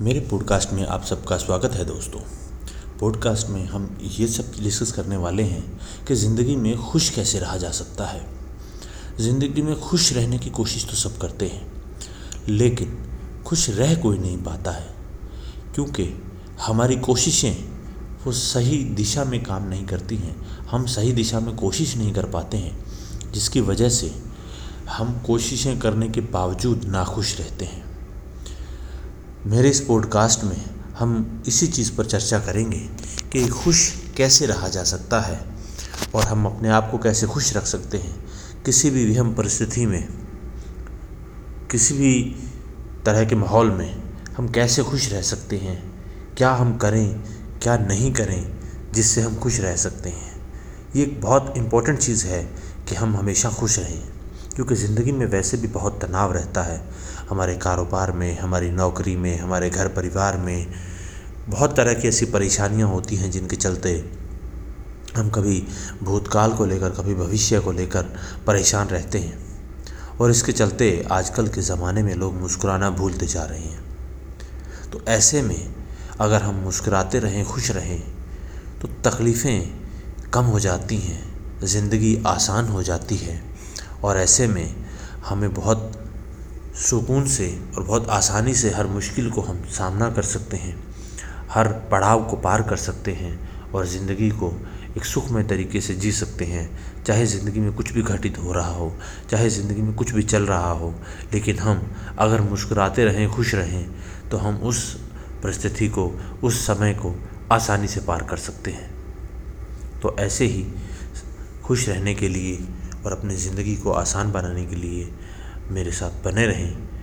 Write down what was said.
मेरे पॉडकास्ट में आप सबका स्वागत है दोस्तों। पॉडकास्ट में हम ये सब डिस्कस करने वाले हैं कि ज़िंदगी में खुश कैसे रहा जा सकता है। ज़िंदगी में खुश रहने की कोशिश तो सब करते हैं, लेकिन खुश रह कोई नहीं पाता है, क्योंकि हमारी कोशिशें वो सही दिशा में काम नहीं करती हैं। हम सही दिशा में कोशिश नहीं कर पाते हैं, जिसकी वजह से हम कोशिशें करने के बावजूद नाखुश रहते हैं। मेरे इस पॉडकास्ट में हम इसी चीज़ पर चर्चा करेंगे कि खुश कैसे रहा जा सकता है और हम अपने आप को कैसे खुश रख सकते हैं। किसी भी विहम परिस्थिति में, किसी भी तरह के माहौल में हम कैसे खुश रह सकते हैं, क्या हम करें, क्या नहीं करें, जिससे हम खुश रह सकते हैं। ये एक बहुत इम्पोर्टेंट चीज़ है कि हम हमेशा खुश रहें, क्योंकि ज़िंदगी में वैसे भी बहुत तनाव रहता है। हमारे कारोबार में, हमारी नौकरी में, हमारे घर परिवार में बहुत तरह की ऐसी परेशानियाँ होती हैं जिनके चलते हम कभी भूतकाल को लेकर, कभी भविष्य को लेकर परेशान रहते हैं। और इसके चलते आजकल के ज़माने में लोग मुस्कुराना भूलते जा रहे हैं। तो ऐसे में अगर हम मुस्कुराते रहें, खुश रहें तो तकलीफ़ें कम हो जाती हैं, ज़िंदगी आसान हो जाती है। और ऐसे में हमें बहुत सुकून से और बहुत आसानी से हर मुश्किल को हम सामना कर सकते हैं, हर पड़ाव को पार कर सकते हैं और ज़िंदगी को एक सुखमय तरीके से जी सकते हैं। चाहे ज़िंदगी में कुछ भी घटित हो रहा हो, चाहे ज़िंदगी में कुछ भी चल रहा हो, लेकिन हम अगर मुस्कुराते रहें, खुश रहें तो हम उस परिस्थिति को, उस समय को आसानी से पार कर सकते हैं। तो ऐसे ही खुश रहने के लिए और अपनी ज़िंदगी को आसान बनाने के लिए मेरे साथ बने रहें।